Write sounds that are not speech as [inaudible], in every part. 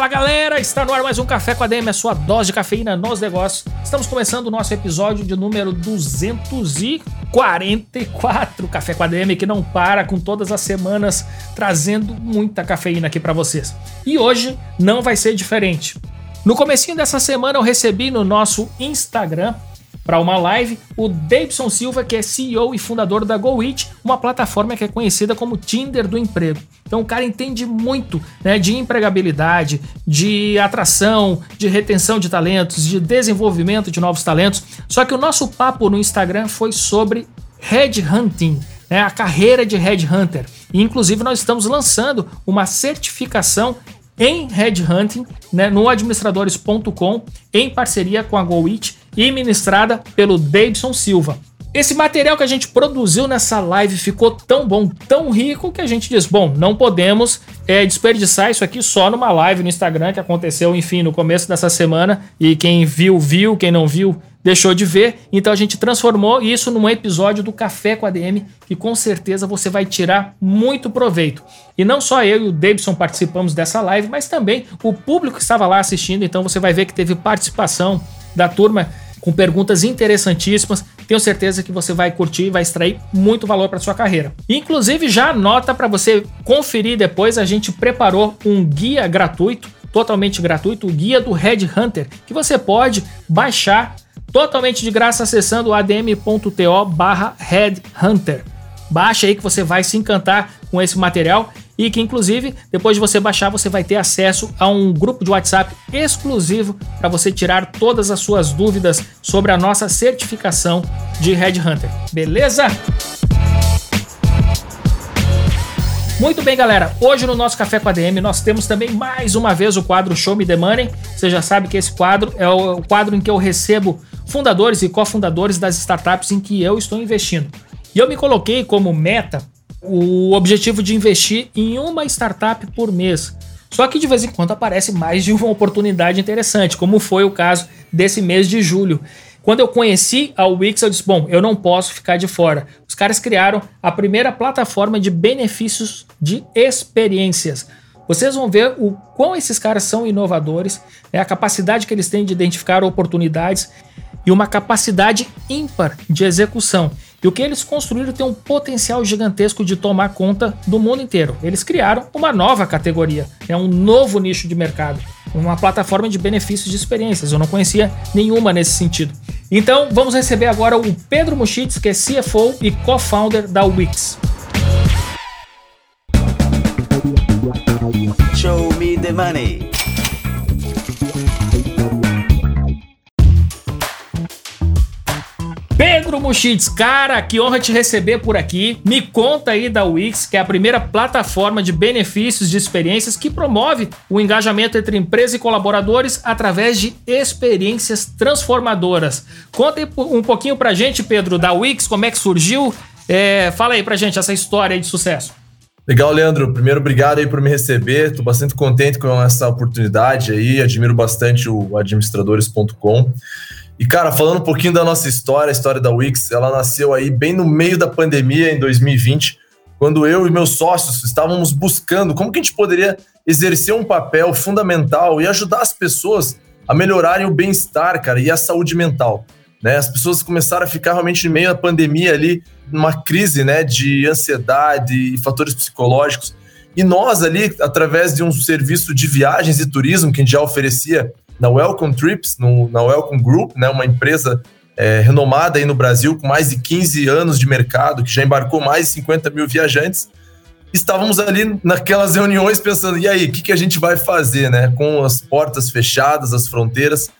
Fala galera, está no ar mais um Café com a DM, a sua dose de cafeína nos negócios. Estamos começando o nosso episódio de número 244 Café com a DM, que não para com todas as semanas trazendo muita cafeína aqui para vocês. E hoje não vai ser diferente. No comecinho dessa semana eu recebi no nosso Instagram para uma live o Davidson Silva, que é CEO e fundador da GoIt, uma plataforma que é conhecida como Tinder do emprego. Então o cara entende muito né, de empregabilidade, de atração, de retenção de talentos, de desenvolvimento de novos talentos. Só que o nosso papo no Instagram foi sobre headhunting, né, a carreira de headhunter. E inclusive nós estamos lançando uma certificação em headhunting né, no administradores.com em parceria com a GoIt e ministrada pelo Davidson Silva. Esse material que a gente produziu nessa live ficou tão bom, tão rico, que a gente diz: bom, não podemos é, desperdiçar isso aqui só numa live no Instagram que aconteceu, enfim, no começo dessa semana. E quem viu, viu, quem não viu, deixou de ver. Então a gente transformou isso num episódio do Café com a DM, que com certeza você vai tirar muito proveito. E não só eu e o Davidson participamos dessa live, mas também o público que estava lá assistindo. Então você vai ver que teve participação da turma com perguntas interessantíssimas. Tenho certeza que você vai curtir e vai extrair muito valor para sua carreira. Inclusive, já anota para você conferir depois, a gente preparou um guia gratuito, totalmente gratuito, o guia do Red Hunter, que você pode baixar totalmente de graça acessando adm.to/headhunter. Baixa aí que você vai se encantar com esse material e que inclusive depois de você baixar você vai ter acesso a um grupo de WhatsApp exclusivo para você tirar todas as suas dúvidas sobre a nossa certificação de Headhunter. Beleza? Muito bem, galera. Hoje no nosso Café com a DM nós temos também mais uma vez o quadro Show Me the Money. Você já sabe que esse quadro é o quadro em que eu recebo fundadores e cofundadores das startups em que eu estou investindo. E eu me coloquei como meta o objetivo de investir em uma startup por mês. Só que de vez em quando aparece mais de uma oportunidade interessante, como foi o caso desse mês de julho. Quando eu conheci a Wix, eu disse: bom, eu não posso ficar de fora. Os caras criaram a primeira plataforma de benefícios de experiências. Vocês vão ver o quão esses caras são inovadores, né, a capacidade que eles têm de identificar oportunidades e uma capacidade ímpar de execução. E o que eles construíram tem um potencial gigantesco de tomar conta do mundo inteiro. Eles criaram uma nova categoria, é um novo nicho de mercado, uma plataforma de benefícios de experiências. Eu não conhecia nenhuma nesse sentido. Então vamos receber agora o Pedro Muschitz, que é CFO e co-founder da Wix. Show me the money. Muschitz, cara, que honra te receber por aqui. Me conta aí da Wix, que é a primeira plataforma de benefícios de experiências que promove o engajamento entre empresa e colaboradores através de experiências transformadoras. Conta um pouquinho pra gente, Pedro, da Wix, como é que surgiu. É, fala aí pra gente essa história de sucesso. Legal, Leandro. Primeiro, obrigado aí por me receber. Estou bastante contente com essa oportunidade aí. Admiro bastante o administradores.com. E, cara, falando um pouquinho da nossa história, a história da Wix, ela nasceu aí bem no meio da pandemia, em 2020, quando eu e meus sócios estávamos buscando como que a gente poderia exercer um papel fundamental e ajudar as pessoas a melhorarem o bem-estar, cara, e a saúde mental. Né? As pessoas começaram a ficar realmente no meio da pandemia ali, numa crise né, de ansiedade e fatores psicológicos. E nós ali, através de um serviço de viagens e turismo que a gente já oferecia na Welcome Trips, no, na Welcome Group, né, uma empresa é, renomada aí no Brasil, com mais de 15 anos de mercado, que já embarcou mais de 50 mil viajantes. Estávamos ali naquelas reuniões pensando, e aí, o que, que a gente vai fazer, né? Com as portas fechadas, as fronteiras.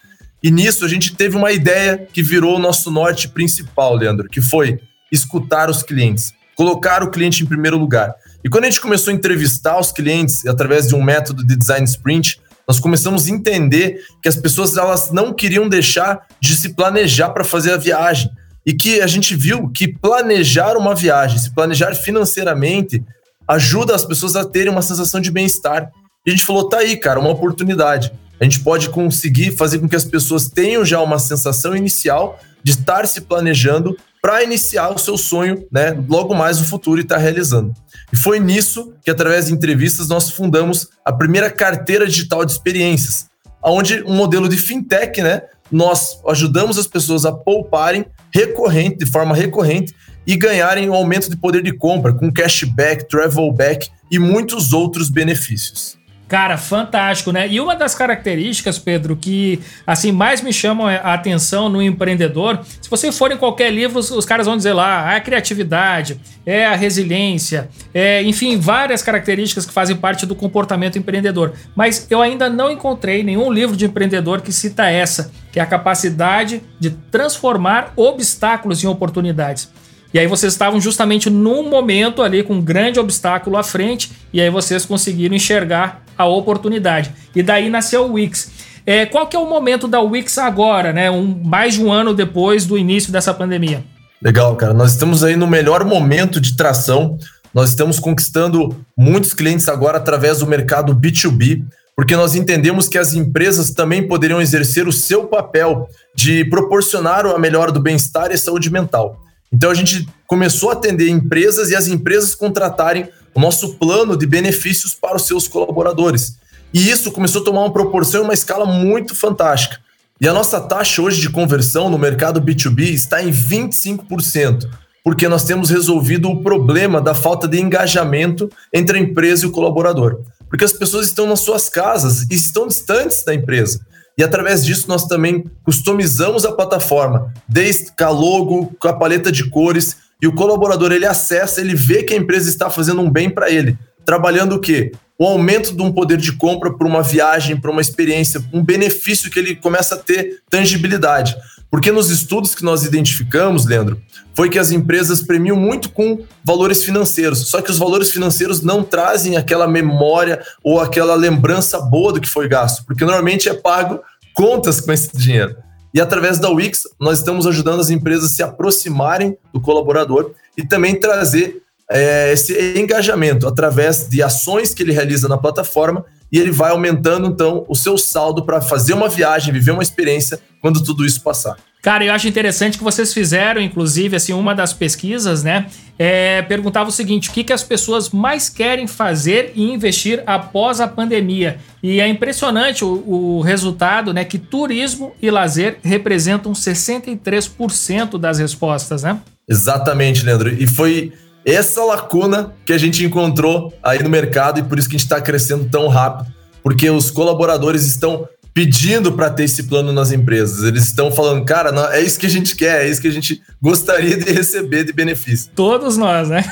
E nisso a gente teve uma ideia que virou o nosso norte principal, Leandro, que foi escutar os clientes, colocar o cliente em primeiro lugar. E quando a gente começou a entrevistar os clientes através de um método de design sprint, nós começamos a entender que as pessoas elas não queriam deixar de se planejar para fazer a viagem. E que a gente viu que planejar uma viagem, se planejar financeiramente, ajuda as pessoas a terem uma sensação de bem-estar. E a gente falou, tá aí, cara, uma oportunidade. A gente pode conseguir fazer com que as pessoas tenham já uma sensação inicial de estar se planejando para iniciar o seu sonho, né, logo mais no futuro e estar tá realizando. E foi nisso que, através de entrevistas, nós fundamos a primeira carteira digital de experiências, onde um modelo de fintech, né, nós ajudamos as pessoas a pouparem recorrente, de forma recorrente, e ganharem um aumento de poder de compra com cashback, travelback e muitos outros benefícios. Cara, fantástico, né? E uma das características, Pedro, que assim mais me chamam a atenção no empreendedor, se você for em qualquer livro, os caras vão dizer lá, é a criatividade, é a resiliência, é, enfim, várias características que fazem parte do comportamento empreendedor. Mas eu ainda não encontrei nenhum livro de empreendedor que cita essa, que é a capacidade de transformar obstáculos em oportunidades. E aí vocês estavam justamente num momento ali com um grande obstáculo à frente, e aí vocês conseguiram enxergar a oportunidade. E daí nasceu o Wix. É, qual que é o momento da Wix agora, né? Um, mais de um ano depois do início dessa pandemia? Legal, cara. Nós estamos aí no melhor momento de tração. Nós estamos conquistando muitos clientes agora através do mercado B2B, porque nós entendemos que as empresas também poderiam exercer o seu papel de proporcionar a melhora do bem-estar e saúde mental. Então a gente começou a atender empresas e as empresas contratarem o nosso plano de benefícios para os seus colaboradores. E isso começou a tomar uma proporção e uma escala muito fantástica. E a nossa taxa hoje de conversão no mercado B2B está em 25%, porque nós temos resolvido o problema da falta de engajamento entre a empresa e o colaborador. Porque as pessoas estão nas suas casas e estão distantes da empresa. E através disso nós também customizamos a plataforma, desde a logo, com a paleta de cores, e o colaborador ele acessa, ele vê que a empresa está fazendo um bem para ele, trabalhando o quê? O aumento de um poder de compra para uma viagem, para uma experiência, um benefício que ele começa a ter tangibilidade. Porque nos estudos que nós identificamos, Leandro, foi que as empresas premiam muito com valores financeiros. Só que os valores financeiros não trazem aquela memória ou aquela lembrança boa do que foi gasto, porque normalmente é pago contas com esse dinheiro. E através da Wix, nós estamos ajudando as empresas a se aproximarem do colaborador e também trazer é, esse engajamento através de ações que ele realiza na plataforma e ele vai aumentando então o seu saldo para fazer uma viagem, viver uma experiência quando tudo isso passar. Cara, eu acho interessante que vocês fizeram, inclusive, assim, uma das pesquisas, né? É, perguntava o seguinte: o que, que as pessoas mais querem fazer e investir após a pandemia? E é impressionante o, o resultado, né? Que turismo e lazer representam 63% das respostas, né? Exatamente, Leandro. E foi essa lacuna que a gente encontrou aí no mercado e por isso que a gente está crescendo tão rápido, porque os colaboradores estão pedindo para ter esse plano nas empresas. Eles estão falando, cara, não, é isso que a gente quer, é isso que a gente gostaria de receber de benefício. Todos nós, né?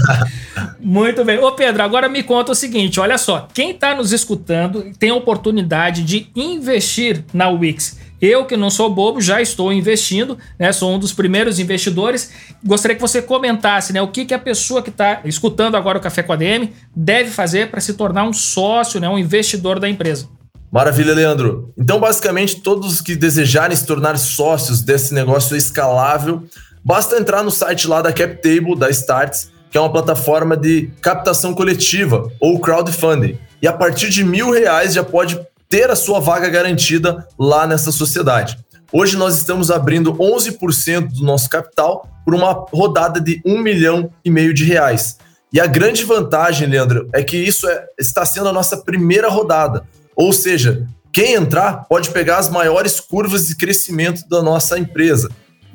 [laughs] Muito bem. Ô Pedro, agora me conta o seguinte, olha só, quem está nos escutando tem a oportunidade de investir na Wix. Eu, que não sou bobo, já estou investindo, né? Sou um dos primeiros investidores. Gostaria que você comentasse, né? O que, que a pessoa que está escutando agora o Café com a DM deve fazer para se tornar um sócio, né? Um investidor da empresa. Maravilha, Leandro. Então, basicamente, todos que desejarem se tornar sócios desse negócio escalável, basta entrar no site lá da CapTable, da Starts, que é uma plataforma de captação coletiva ou crowdfunding. E a partir de mil reais já pode ter a sua vaga garantida lá nessa sociedade. Hoje nós estamos abrindo 11% do nosso capital por uma rodada de um milhão e meio de reais. E a grande vantagem, Leandro, é que isso é, está sendo a nossa primeira rodada. Ou seja, quem entrar pode pegar as maiores curvas de crescimento da nossa empresa.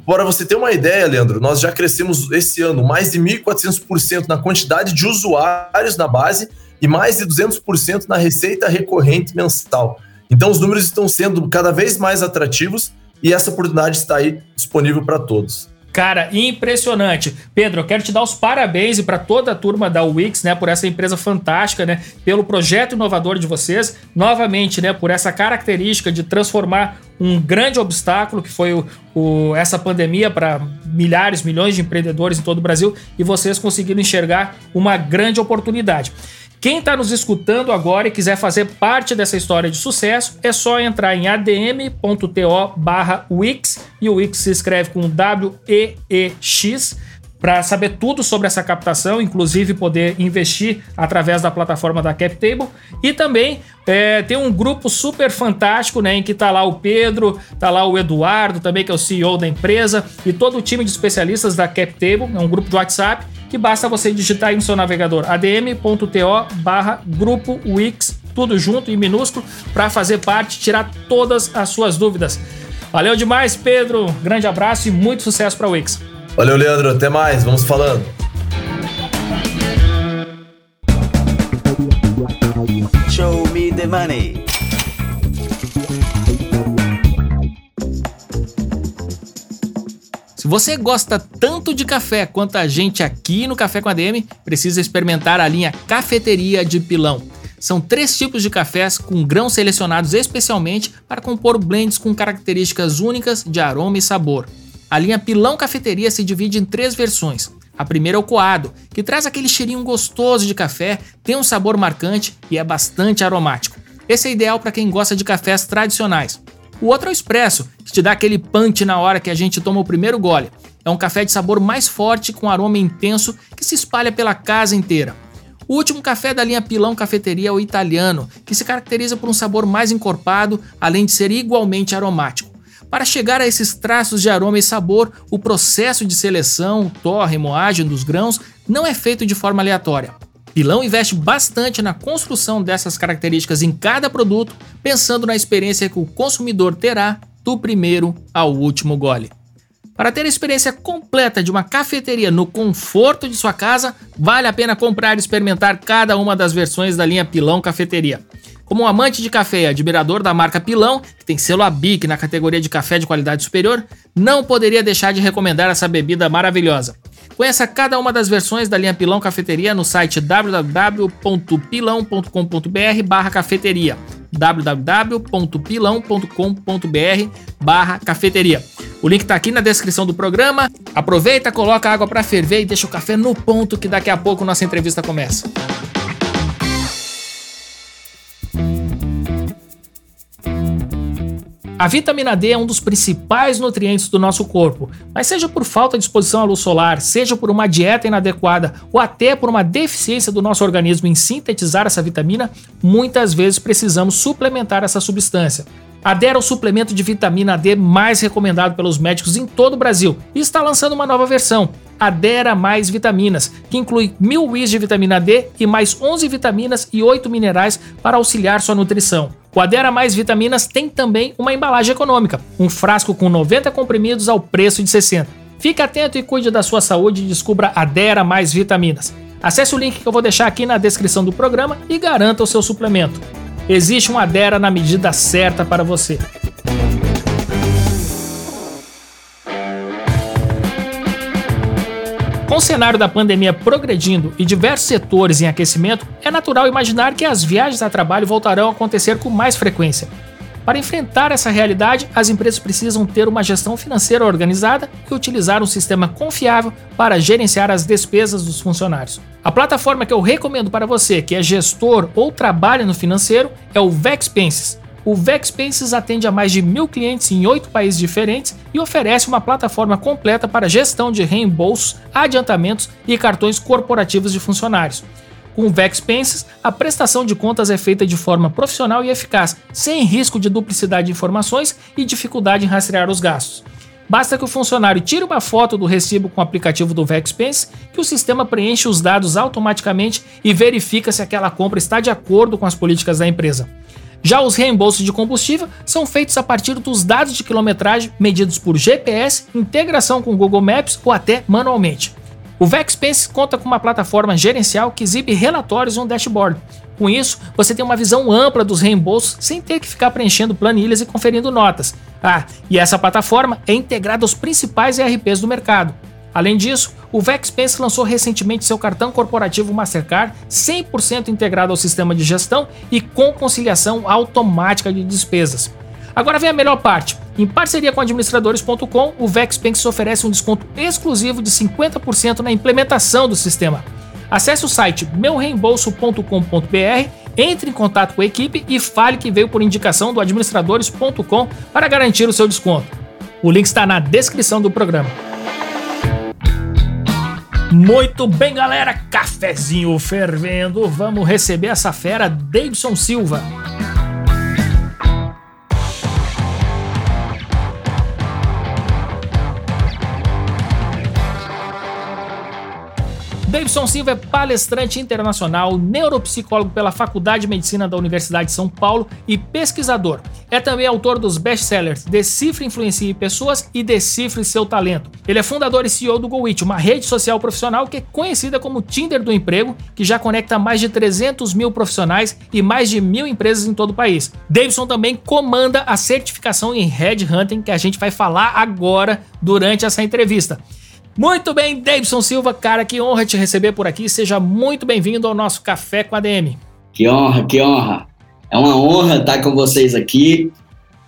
Para você ter uma ideia, Leandro, nós já crescemos esse ano mais de 1.400% na quantidade de usuários na base e mais de 200% na receita recorrente mensal. Então, os números estão sendo cada vez mais atrativos e essa oportunidade está aí disponível para todos. Cara, impressionante. Pedro, eu quero te dar os parabéns e para toda a turma da Wix, né, por essa empresa fantástica, né, pelo projeto inovador de vocês, novamente, né, por essa característica de transformar um grande obstáculo que foi o, o essa pandemia para milhares, milhões de empreendedores em todo o Brasil e vocês conseguiram enxergar uma grande oportunidade. Quem está nos escutando agora e quiser fazer parte dessa história de sucesso, é só entrar em adm.to barra Wix, e o Wix se escreve com W-E-E-X, para saber tudo sobre essa captação, inclusive poder investir através da plataforma da CapTable. E também é, tem um grupo super fantástico, né, em que tá lá o Pedro, tá lá o Eduardo, também que é o CEO da empresa, e todo o time de especialistas da CapTable, é um grupo de WhatsApp, que basta você digitar aí no seu navegador adm.to barra grupo Wix, tudo junto em minúsculo, para fazer parte, tirar todas as suas dúvidas. Valeu demais, Pedro. Grande abraço e muito sucesso para o Wix. Valeu, Leandro. Até mais. Vamos falando. Show me the money. Você gosta tanto de café quanto a gente aqui no Café com a DM, precisa experimentar a linha Cafeteria de Pilão. São três tipos de cafés com grãos selecionados especialmente para compor blends com características únicas de aroma e sabor. A linha Pilão Cafeteria se divide em três versões. A primeira é o coado, que traz aquele cheirinho gostoso de café, tem um sabor marcante e é bastante aromático. Esse é ideal para quem gosta de cafés tradicionais. O outro é o expresso, que te dá aquele punch na hora que a gente toma o primeiro gole. É um café de sabor mais forte com aroma intenso que se espalha pela casa inteira. O último café da linha Pilão Cafeteria é o italiano, que se caracteriza por um sabor mais encorpado, além de ser igualmente aromático. Para chegar a esses traços de aroma e sabor, o processo de seleção, torre e moagem dos grãos não é feito de forma aleatória. Pilão investe bastante na construção dessas características em cada produto, pensando na experiência que o consumidor terá do primeiro ao último gole. Para ter a experiência completa de uma cafeteria no conforto de sua casa, vale a pena comprar e experimentar cada uma das versões da linha Pilão Cafeteria. Como um amante de café e admirador da marca Pilão, que tem selo ABIC na categoria de café de qualidade superior, não poderia deixar de recomendar essa bebida maravilhosa. Conheça cada uma das versões da linha Pilão Cafeteria no site www.pilão.com.br cafeteria www.pilão.com.br cafeteria. O link está aqui na descrição do programa. Aproveita, coloca a água para ferver e deixa o café no ponto que daqui a pouco nossa entrevista começa. A vitamina D é um dos principais nutrientes do nosso corpo, mas seja por falta de exposição à luz solar, seja por uma dieta inadequada ou até por uma deficiência do nosso organismo em sintetizar essa vitamina, muitas vezes precisamos suplementar essa substância. A D é o suplemento de vitamina D mais recomendado pelos médicos em todo o Brasil e está lançando uma nova versão, Adera Mais Vitaminas, que inclui mil WIs de vitamina D e mais 11 vitaminas e 8 minerais para auxiliar sua nutrição. O Adera Mais Vitaminas tem também uma embalagem econômica, um frasco com 90 comprimidos ao preço de 60. Fique atento e cuide da sua saúde e descubra Adera Mais Vitaminas. Acesse o link que eu vou deixar aqui na descrição do programa e garanta o seu suplemento. Existe um Adera na medida certa para você. Com o cenário da pandemia progredindo e diversos setores em aquecimento, é natural imaginar que as viagens a trabalho voltarão a acontecer com mais frequência. Para enfrentar essa realidade, as empresas precisam ter uma gestão financeira organizada e utilizar um sistema confiável para gerenciar as despesas dos funcionários. A plataforma que eu recomendo para você que é gestor ou trabalha no financeiro é o Vexpenses. O Vexpenses atende a mais de mil clientes em oito países diferentes e oferece uma plataforma completa para gestão de reembolsos, adiantamentos e cartões corporativos de funcionários. Com o Vexpenses, a prestação de contas é feita de forma profissional e eficaz, sem risco de duplicidade de informações e dificuldade em rastrear os gastos. Basta que o funcionário tire uma foto do recibo com o aplicativo do Vexpense, que o sistema preenche os dados automaticamente e verifica se aquela compra está de acordo com as políticas da empresa. Já os reembolsos de combustível são feitos a partir dos dados de quilometragem medidos por GPS, integração com Google Maps ou até manualmente. O Vexpense conta com uma plataforma gerencial que exibe relatórios e um dashboard. Com isso, você tem uma visão ampla dos reembolsos sem ter que ficar preenchendo planilhas e conferindo notas. Ah, e essa plataforma é integrada aos principais ERPs do mercado. Além disso, o Vexpense lançou recentemente seu cartão corporativo Mastercard 100% integrado ao sistema de gestão e com conciliação automática de despesas. Agora vem a melhor parte. Em parceria com administradores.com, o Vexpense oferece um desconto exclusivo de 50% na implementação do sistema. Acesse o site meureembolso.com.br, entre em contato com a equipe e fale que veio por indicação do administradores.com para garantir o seu desconto. O link está na descrição do programa. Muito bem, galera, cafezinho fervendo. Vamos receber essa fera, Davidson Silva. Davidson Silva é palestrante internacional, neuropsicólogo pela Faculdade de Medicina da Universidade de São Paulo e pesquisador. É também autor dos best-sellers Decifre, Influencie Pessoas e Decifre Seu Talento. Ele é fundador e CEO do GoIt, uma rede social profissional que é conhecida como Tinder do Emprego, que já conecta mais de 300 mil profissionais e mais de mil empresas em todo o país. Davidson também comanda a certificação em Headhunting, que a gente vai falar agora durante essa entrevista. Muito bem, Davidson Silva, cara, que honra te receber por aqui. Seja muito bem-vindo ao nosso Café com a DM. Que honra, que honra. É uma honra estar com vocês aqui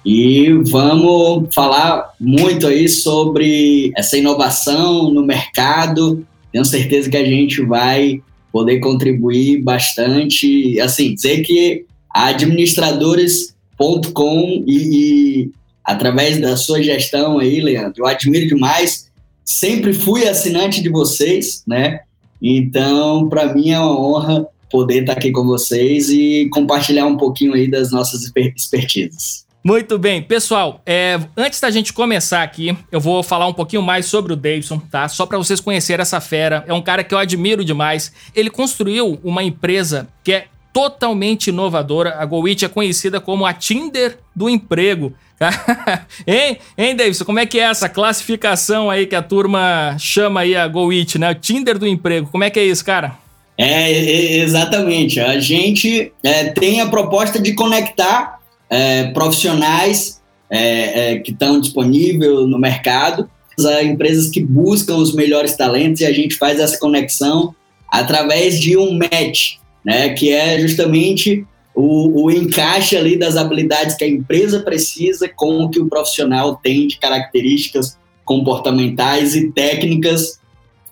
e vamos falar muito aí sobre essa inovação no mercado. Tenho certeza que a gente vai poder contribuir bastante. Assim, dizer que administradores.com e, e através da sua gestão aí, Leandro, eu admiro demais sempre fui assinante de vocês, né? Então, para mim é uma honra poder estar aqui com vocês e compartilhar um pouquinho aí das nossas expertises. Muito bem, pessoal. É, antes da gente começar aqui, eu vou falar um pouquinho mais sobre o Davidson, tá? Só para vocês conhecerem essa fera. É um cara que eu admiro demais. Ele construiu uma empresa que é totalmente inovadora. A GoWit é conhecida como a Tinder do emprego. [laughs] hein, hein, Davidson? Como é que é essa classificação aí que a turma chama aí a GoIt, né? O Tinder do emprego. Como é que é isso, cara? É, exatamente. A gente é, tem a proposta de conectar é, profissionais é, é que estão disponíveis no mercado, a empresas que buscam os melhores talentos e a gente faz essa conexão através de um match, né? Que é justamente o, o encaixe ali das habilidades que a empresa precisa com o que o profissional tem de características comportamentais e técnicas.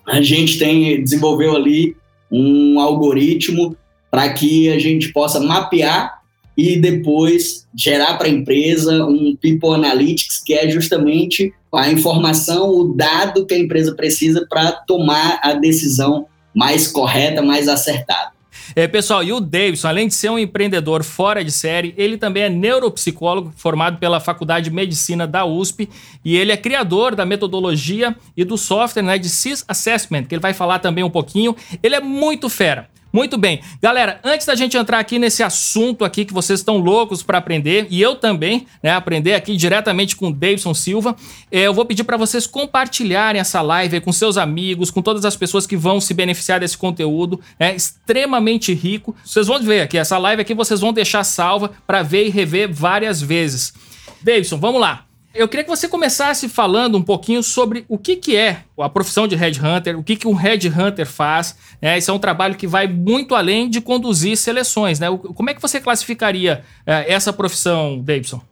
A gente tem desenvolveu ali um algoritmo para que a gente possa mapear e depois gerar para a empresa um People Analytics, que é justamente a informação, o dado que a empresa precisa para tomar a decisão mais correta, mais acertada. É, pessoal, e o Davidson, além de ser um empreendedor fora de série, ele também é neuropsicólogo, formado pela Faculdade de Medicina da USP, e ele é criador da metodologia e do software né, de CIS Assessment, que ele vai falar também um pouquinho. Ele é muito fera. Muito bem. Galera, antes da gente entrar aqui nesse assunto aqui que vocês estão loucos para aprender, e eu também, né, aprender aqui diretamente com o Davidson Silva, é, eu vou pedir para vocês compartilharem essa live com seus amigos, com todas as pessoas que vão se beneficiar desse conteúdo, é extremamente rico. Vocês vão ver aqui, essa live aqui vocês vão deixar salva para ver e rever várias vezes. Davidson, vamos lá. Eu queria que você começasse falando um pouquinho sobre o que, que é a profissão de headhunter, o que, que um headhunter faz. Né? Esse é um trabalho que vai muito além de conduzir seleções. Né? Como é que você classificaria é, essa profissão, Davidson?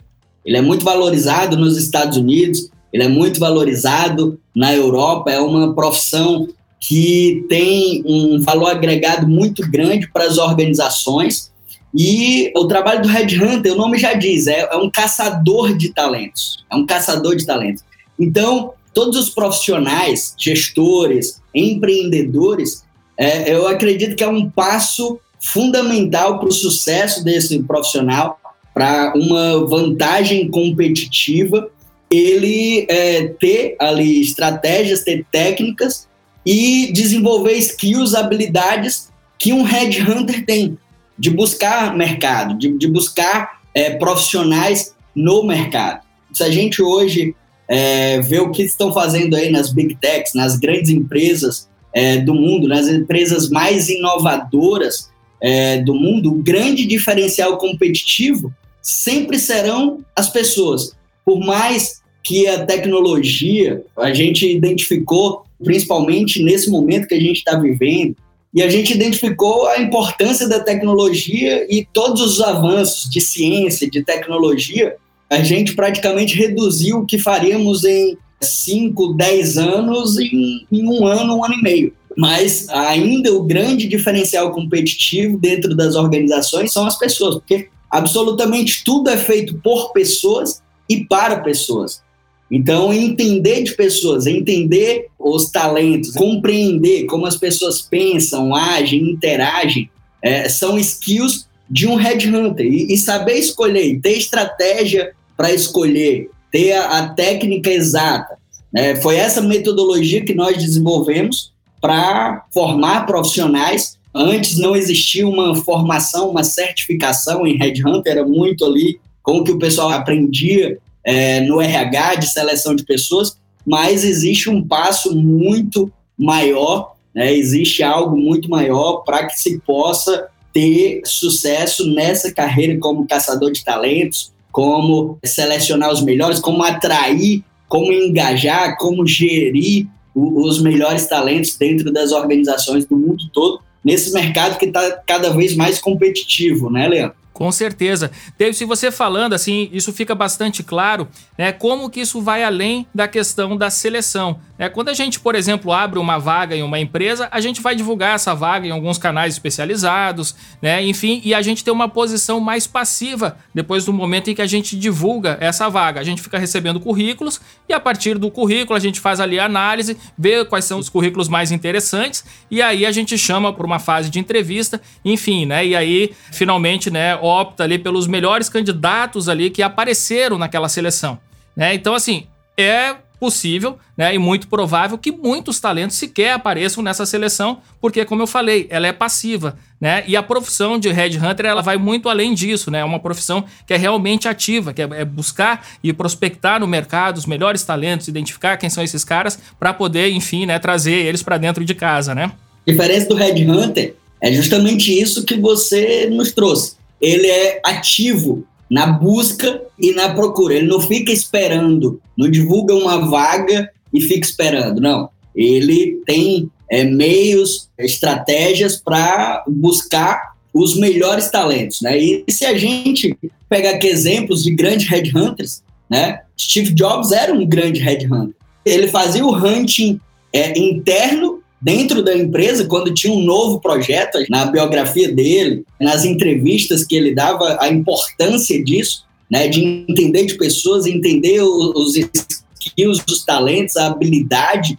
Ele é muito valorizado nos Estados Unidos, ele é muito valorizado na Europa, é uma profissão que tem um valor agregado muito grande para as organizações e o trabalho do Red Hunter, o nome já diz, é, é, um caçador de talentos. É um caçador de talentos. Então, todos os profissionais, gestores, empreendedores, é, eu acredito que é um passo fundamental para o sucesso desse profissional, para uma vantagem competitiva, ele é, ter ali estratégias, ter técnicas e desenvolver skills, habilidades que um headhunter tem de buscar mercado, de, de buscar é, profissionais no mercado. Se a gente hoje é, vê o que estão fazendo aí nas big techs, nas grandes empresas é, do mundo, nas empresas mais inovadoras é, do mundo, o grande diferencial competitivo sempre serão as pessoas. Por mais que a tecnologia, a gente identificou, principalmente nesse momento que a gente está vivendo, e a gente identificou a importância da tecnologia e todos os avanços de ciência, de tecnologia, a gente praticamente reduziu o que faríamos em 5, 10 anos em, em, um ano, um ano e meio. mas ainda o grande diferencial competitivo dentro das organizações são as pessoas, porque absolutamente tudo é feito por pessoas e para pessoas. Então, entender de pessoas, entender os talentos, compreender como as pessoas pensam, agem, interagem, é, são skills de um headhunter. E, e saber escolher, ter estratégia para escolher, ter a, a técnica exata. Né? Foi essa metodologia que nós desenvolvemos para formar profissionais. Antes não existia uma formação, uma certificação em headhunter, era muito ali com o que o pessoal aprendia é, no RH de seleção de pessoas, mas existe um passo muito maior, né? existe algo muito maior para que se possa ter sucesso nessa carreira como caçador de talentos, como selecionar os melhores, como atrair, como engajar, como gerir os melhores talentos dentro das organizações do mundo todo, nesse mercado que está cada vez mais competitivo, né, Leandro? Com certeza. David, se você falando assim, isso fica bastante claro, né? Como que isso vai além da questão da seleção. Né? Quando a gente, por exemplo, abre uma vaga em uma empresa, a gente vai divulgar essa vaga em alguns canais especializados, né? Enfim, e a gente tem uma posição mais passiva depois do momento em que a gente divulga essa vaga. A gente fica recebendo currículos e a partir do currículo a gente faz ali a análise, vê quais são os currículos mais interessantes e aí a gente chama por uma fase de entrevista, enfim, né? E aí finalmente, né, opta ali pelos melhores candidatos ali que apareceram naquela seleção, né? Então assim, é possível né, e muito provável que muitos talentos sequer apareçam nessa seleção, porque, como eu falei, ela é passiva. Né? E a profissão de Headhunter ela vai muito além disso, né? É uma profissão que é realmente ativa, que é, é buscar e prospectar no mercado os melhores talentos, identificar quem são esses caras, para poder, enfim, né, trazer eles para dentro de casa, né? A diferença do Headhunter é justamente isso que você nos trouxe. Ele é ativo na busca e na procura. Ele não fica esperando, não divulga uma vaga e fica esperando, não. Ele tem é, meios, estratégias para buscar os melhores talentos, né? E se a gente pegar aqui exemplos de grandes headhunters, né? Steve Jobs era um grande headhunter. Ele fazia o hunting é, interno dentro da empresa, quando tinha um novo projeto, na biografia dele, nas entrevistas que ele dava, a importância disso, né, de entender de pessoas, entender os skills, os talentos, a habilidade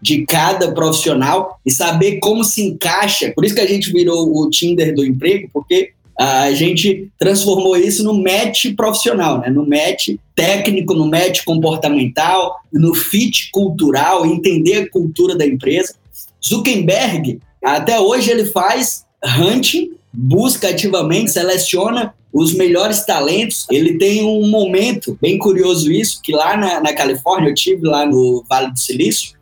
de cada profissional e saber como se encaixa. Por isso que a gente virou o Tinder do emprego, porque a gente transformou isso no match profissional, né? no match técnico, no match comportamental, no fit cultural, entender a cultura da empresa. Zuckerberg, até hoje, ele faz hunting, busca ativamente, seleciona os melhores talentos. Ele tem um momento bem curioso isso, que lá na, na Califórnia, eu tive lá no Vale do Silício,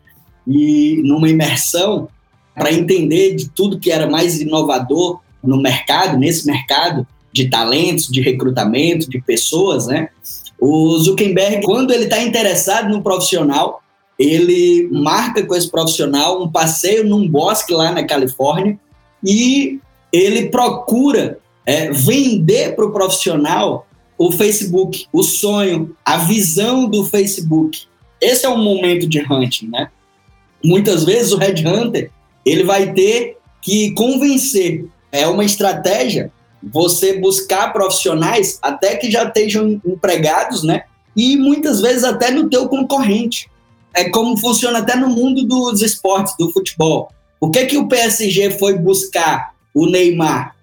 e numa imersão para entender de tudo que era mais inovador no mercado, nesse mercado de talentos, de recrutamento, de pessoas, né? O Zuckerberg, quando ele está interessado no profissional, ele marca com esse profissional um passeio num bosque lá na Califórnia e ele procura é, vender para o profissional o Facebook, o sonho, a visão do Facebook. Esse é um momento de hunting, né? Muitas vezes o headhunter ele vai ter que convencer é uma estratégia você buscar profissionais até que já estejam empregados, né? E muitas vezes até no teu concorrente. É como funciona até no mundo dos esportes, do futebol. Por que, que o PSG foi buscar o Neymar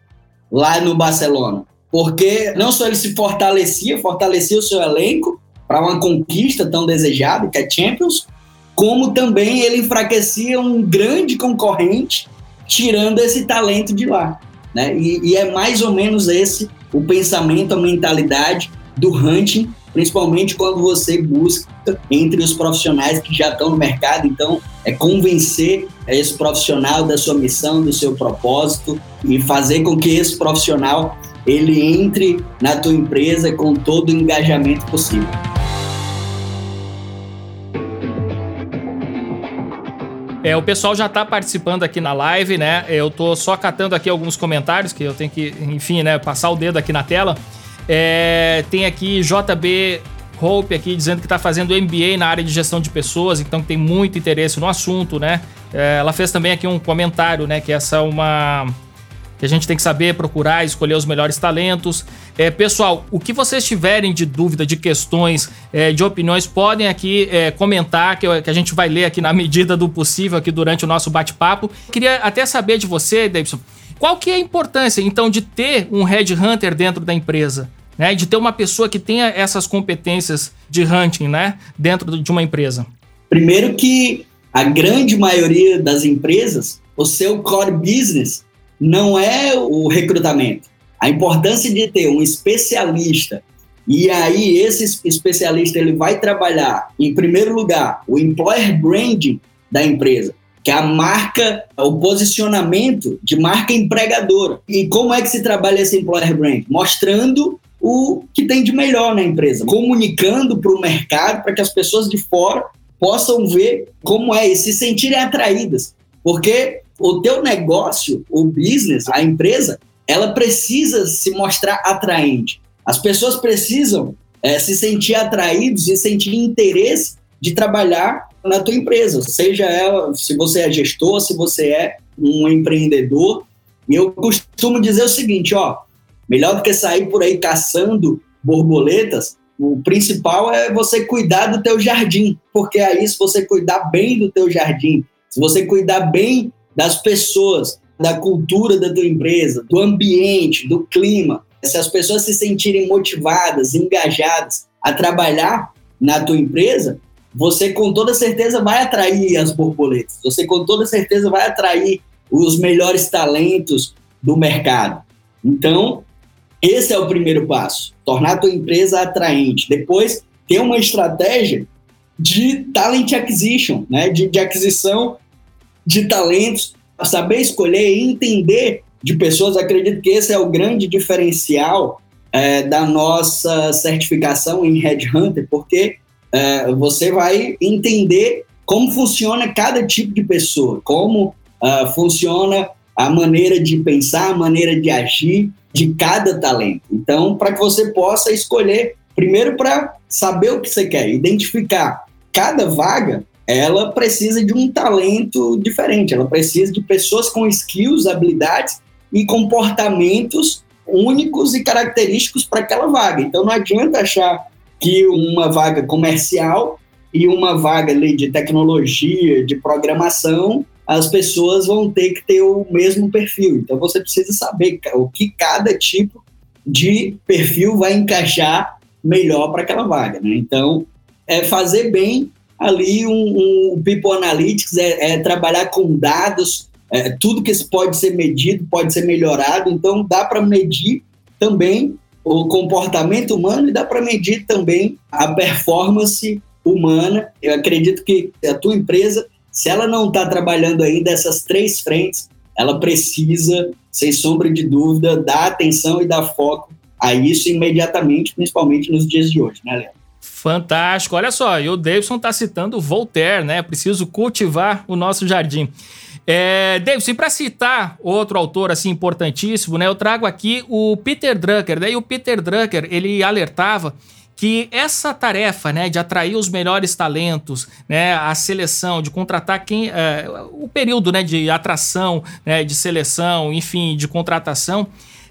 lá no Barcelona? Porque não só ele se fortalecia, fortalecia o seu elenco para uma conquista tão desejada, que é Champions, como também ele enfraquecia um grande concorrente tirando esse talento de lá. Né? E, e, é mais ou menos esse o pensamento, a mentalidade do hunting, principalmente quando você busca entre os profissionais que já estão no mercado. Então, é convencer esse profissional da sua missão, do seu propósito e fazer com que esse profissional ele entre na tua empresa com todo o engajamento possível. É, o pessoal já tá participando aqui na live, né? Eu tô só catando aqui alguns comentários que eu tenho que, enfim, né, passar o dedo aqui na tela. É, tem aqui JB Hope aqui dizendo que tá fazendo MBA na área de gestão de pessoas, então tem muito interesse no assunto, né? é, ela fez também aqui um comentário, né? Que essa é uma que a gente tem que saber procurar, escolher os melhores talentos. É, pessoal, o que vocês tiverem de dúvida, de questões, é, de opiniões, podem aqui é, comentar, que, que, a gente vai ler aqui na [laughs] medida do possível aqui durante o nosso bate-papo. Queria até saber de você, Davidson, qual que é a importância, então, de ter um headhunter dentro da empresa? Né, de ter uma pessoa que tenha essas competências de hunting né, dentro de uma empresa? Primeiro que a grande maioria das empresas, o seu core business não é o recrutamento. A importância de ter um especialista e aí esse especialista ele vai trabalhar em primeiro lugar o employer branding da empresa, que é a marca, o posicionamento de marca empregadora. E como é que se trabalha esse employer brand? Mostrando o que tem de melhor na empresa, comunicando para o mercado para que as pessoas de fora possam ver como é e se sentirem atraídas. Porque o teu negócio, o business, a empresa, ela precisa se mostrar atraente. As pessoas precisam é, se sentir atraídos e sentir interesse de trabalhar na tua empresa, seja ela, se você é gestor, se você é um empreendedor. E eu costumo dizer o seguinte, ó, melhor do que sair por aí caçando borboletas, o principal é você cuidar do teu jardim, porque aí se você cuidar bem do teu jardim, se você cuidar bem das pessoas, da cultura da tua empresa, do ambiente, do clima. Se as pessoas se sentirem motivadas, engajadas a trabalhar na tua empresa, você com toda certeza vai atrair as borboletas. Você com toda certeza vai atrair os melhores talentos do mercado. Então, esse é o primeiro passo, tornar a tua empresa atraente. Depois, ter uma estratégia de talent acquisition, né, de, de aquisição de talentos, saber escolher e entender de pessoas. Acredito que esse é o grande diferencial é, da nossa certificação em Headhunter, porque é, você vai entender como funciona cada tipo de pessoa, como uh, funciona a maneira de pensar, a maneira de agir de cada talento. Então, para que você possa escolher, primeiro para saber o que você quer, identificar cada vaga ela precisa de um talento diferente, ela precisa de pessoas com skills, habilidades e comportamentos únicos e característicos para aquela vaga. Então não adianta achar que uma vaga comercial e uma vaga ali, de tecnologia, de programação, as pessoas vão ter que ter o mesmo perfil. Então você precisa saber o que cada tipo de perfil vai encaixar melhor para aquela vaga. Né? Então, é fazer bem ali um, um People Analytics é, é trabalhar com dados, é, tudo que pode ser medido pode ser melhorado, então dá para medir também o comportamento humano e dá para medir também a performance humana. Eu acredito que a tua empresa, se ela não está trabalhando ainda essas três frentes, ela precisa, sem sombra de dúvida, dar atenção e dar foco a isso imediatamente, principalmente nos dias de hoje, né, Léo? Fantástico. Olha só, e o Davidson está citando Voltaire, né? Preciso cultivar o nosso jardim. É, Davidson, para citar outro autor assim importantíssimo, né? Eu trago aqui o Peter Drucker, né? E o Peter Drucker, ele alertava que essa tarefa, né, de atrair os melhores talentos, né, a seleção, de contratar quem, é, o período, né, de atração, né, de seleção, enfim, de contratação,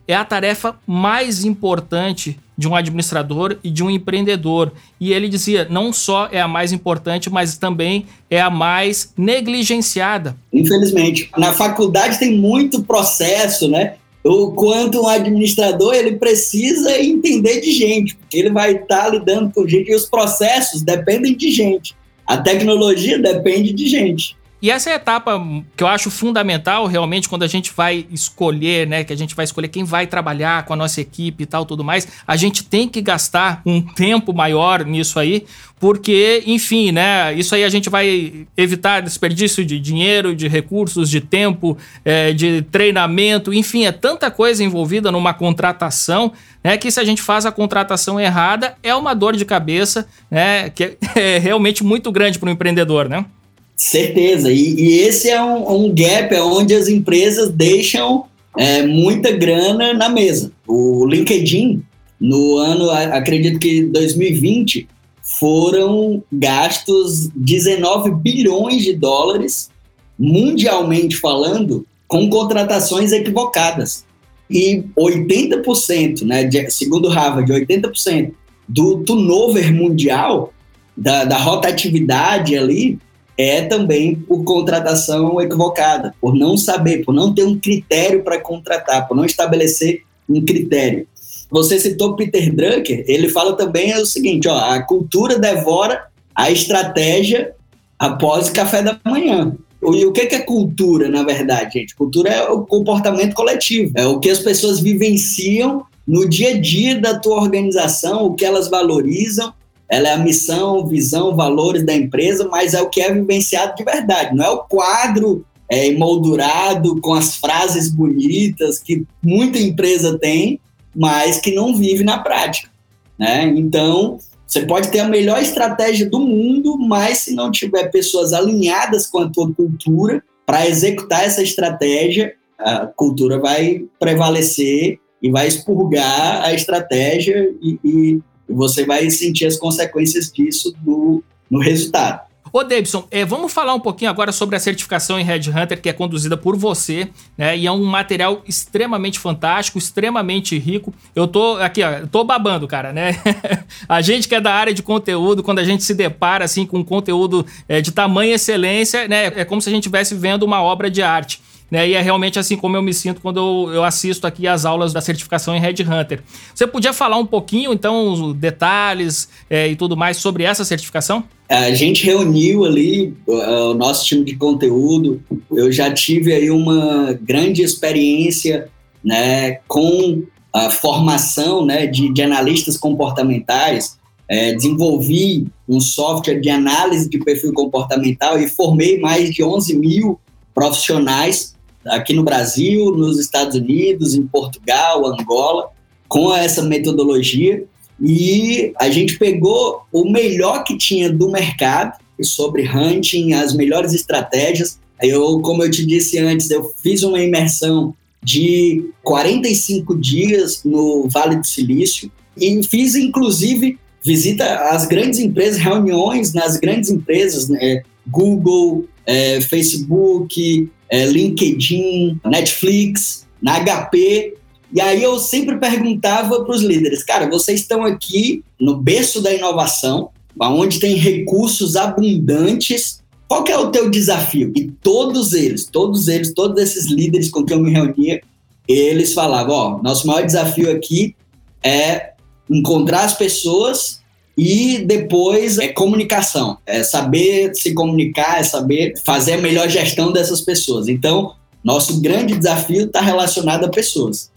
é a tarefa mais importante de um administrador e de um empreendedor. E ele dizia, não só é a mais importante, mas também é a mais negligenciada. Infelizmente, na faculdade tem muito processo, né? O quanto um administrador ele precisa entender de gente, porque ele vai estar lidando com gente e os processos dependem de gente. A tecnologia depende de gente. E essa é a etapa que eu acho fundamental realmente quando a gente vai escolher, né, que a gente vai escolher quem vai trabalhar com a nossa equipe e tal, tudo mais, a gente tem que gastar um tempo maior nisso aí, porque, enfim, né, isso aí a gente vai evitar desperdício de dinheiro, de recursos, de tempo, é, de treinamento, enfim, é tanta coisa envolvida numa contratação, né, que se a gente faz a contratação errada, é uma dor de cabeça, né, que é [laughs] realmente muito grande para o empreendedor, né? Certeza. E, e esse é um, um, gap onde as empresas deixam é, muita grana na mesa. O LinkedIn, no ano, acredito que 2020, foram gastos 19 bilhões de dólares mundialmente falando, com contratações equivocadas. E 80%, né, de, segundo Harvard, 80% do turnover mundial, da, da rotatividade ali, é também por contratação equivocada, por não saber, por não ter um critério para contratar, por não estabelecer um critério. Você citou Peter Drucker, ele fala também o seguinte, ó, a cultura devora a estratégia após o café da manhã. E o que é cultura, na verdade, gente? Cultura é o comportamento coletivo, é o que as pessoas vivenciam no dia a dia da tua organização, o que elas valorizam, ela é a missão, visão, valores da empresa, mas é o que é vivenciado de verdade, não é o quadro é, emoldurado com as frases bonitas que muita empresa tem, mas que não vive na prática. Né? Então, você pode ter a melhor estratégia do mundo, mas se não tiver pessoas alinhadas com a tua cultura para executar essa estratégia, a cultura vai prevalecer e vai expurgar a estratégia e, e você vai sentir as consequências disso no, no resultado. Ô, Davidson, é, vamos falar um pouquinho agora sobre a certificação em Red Hunter, que é conduzida por você, né? E é um material extremamente fantástico, extremamente rico. Eu tô aqui, ó, tô babando, cara, né? [laughs] a gente que é da área de conteúdo, quando a gente se depara assim com um conteúdo é, de tamanha excelência, né? É como se a gente estivesse vendo uma obra de arte. Né? E é realmente assim como eu me sinto quando eu, eu assisto aqui as aulas da certificação em Red Hunter. Você podia falar um pouquinho, então, os detalhes é, e tudo mais sobre essa certificação? A gente reuniu ali o nosso time de conteúdo. Eu já tive aí uma grande experiência né, com a formação né, de, de analistas comportamentais. É, desenvolvi um software de análise de perfil comportamental e formei mais de 11 mil profissionais aqui no Brasil, nos Estados Unidos, em Portugal, Angola, com essa metodologia. E a gente pegou o melhor que tinha do mercado sobre hunting, as melhores estratégias. Eu, como eu te disse antes, eu fiz uma imersão de 45 dias no Vale do Silício e fiz inclusive visita às grandes empresas, reuniões nas grandes empresas, né? Google, é, Facebook, é, LinkedIn, Netflix, na HP. E aí eu sempre perguntava para os líderes, cara, vocês estão aqui no berço da inovação, onde tem recursos abundantes. Qual é o teu desafio? E todos eles, todos eles, todos esses líderes com quem eu me reunia, eles falavam, ó, nosso maior desafio aqui é encontrar as pessoas e depois é comunicação, é saber se comunicar, é saber fazer a melhor gestão dessas pessoas. Então, nosso grande desafio está relacionado a pessoas.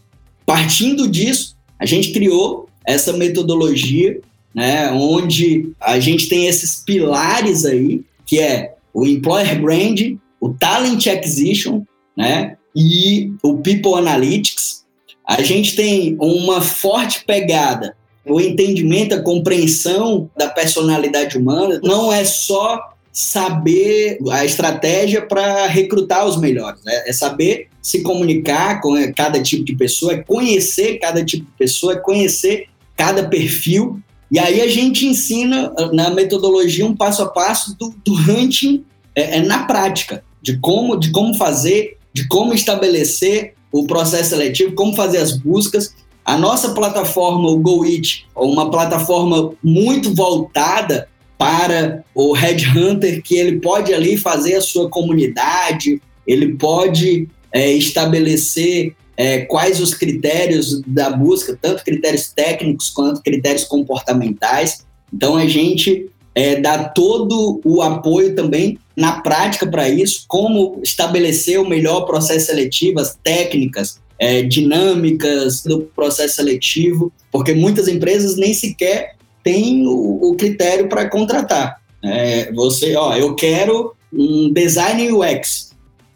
Partindo disso, a gente criou essa metodologia, né, onde a gente tem esses pilares aí, que é o employer brand, o talent acquisition, né, e o people analytics. A gente tem uma forte pegada o entendimento, a compreensão da personalidade humana não é só saber a estratégia para recrutar os melhores, né? é saber se comunicar com cada tipo de pessoa, é conhecer cada tipo de pessoa, é conhecer cada perfil. E aí a gente ensina na metodologia um passo a passo do, do hunting é, é na prática, de como, de como fazer, de como estabelecer o processo seletivo, como fazer as buscas a nossa plataforma, o GoIt, uma plataforma muito voltada para o headhunter, que ele pode ali fazer a sua comunidade, ele pode é, estabelecer é, quais os critérios da busca, tanto critérios técnicos quanto critérios comportamentais. Então a gente é, dá todo o apoio também na prática para isso, como estabelecer o melhor processo seletivo, as técnicas, é, dinâmicas do processo seletivo, porque muitas empresas nem sequer têm o, o critério para contratar. É, você, ó, eu quero um design UX.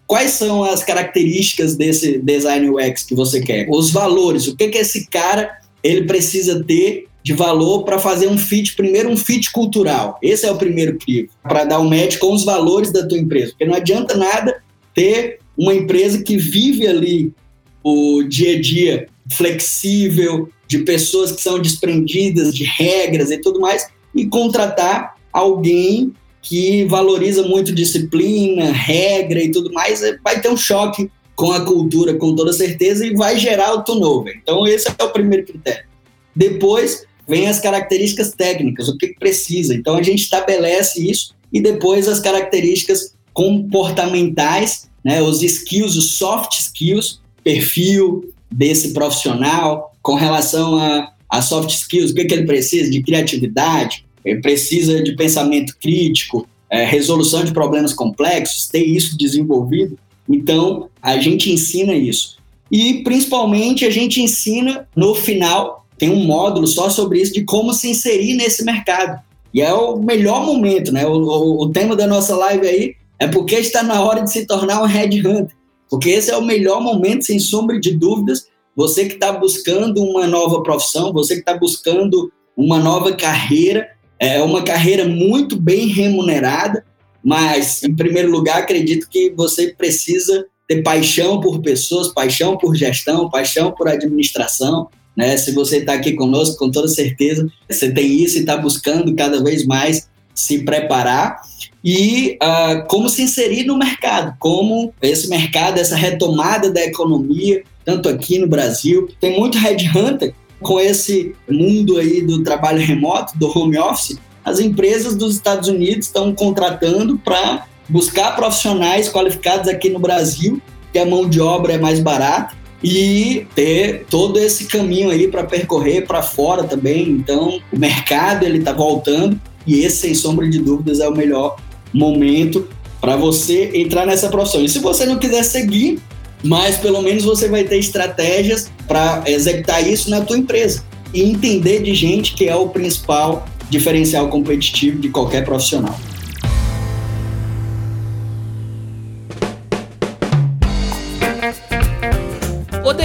Quais são as características desse design UX que você quer? Os valores, o que que esse cara ele precisa ter de valor para fazer um fit, primeiro um fit cultural. Esse é o primeiro crivo, para dar um match com os valores da tua empresa, porque não adianta nada ter uma empresa que vive ali o dia a dia flexível, de pessoas que são desprendidas de regras e tudo mais, e contratar alguém que valoriza muito disciplina, regra e tudo mais, é, vai ter um choque com a cultura, com toda certeza, e vai gerar o turnover. Então, esse é o primeiro critério. Depois, vem as características técnicas, o que precisa. Então, a gente estabelece isso, e depois as características comportamentais, né, os skills, os soft skills, perfil desse profissional com relação a, a soft skills, o que, que ele precisa de criatividade, ele precisa de pensamento crítico, é, resolução de problemas complexos, ter isso desenvolvido. Então, a gente ensina isso. E, principalmente, a gente ensina, no final, tem um módulo só sobre isso, de como se inserir nesse mercado. E é o melhor momento, né? O, o, o tema da nossa live aí é porque está na hora de se tornar um headhunter. Porque esse é o melhor momento, sem sombra de dúvidas. Você que está buscando uma nova profissão, você que está buscando uma nova carreira, é uma carreira muito bem remunerada, mas, em primeiro lugar, acredito que você precisa ter paixão por pessoas, paixão por gestão, paixão por administração. Né? Se você está aqui conosco, com toda certeza, você tem isso e está buscando cada vez mais se preparar e uh, como se inserir no mercado, como esse mercado, essa retomada da economia, tanto aqui no Brasil. Tem muito headhunter com esse mundo aí do trabalho remoto, do home office. As empresas dos Estados Unidos estão contratando para buscar profissionais qualificados aqui no Brasil, que a mão de obra é mais barata e ter todo esse caminho aí para percorrer para fora também. Então, o mercado ele está voltando e esse, sem sombra de dúvidas, é o melhor momento para você entrar nessa profissão. E se você não quiser seguir, mas pelo menos você vai ter estratégias para executar isso na tua empresa e entender de gente que é o principal diferencial competitivo de qualquer profissional.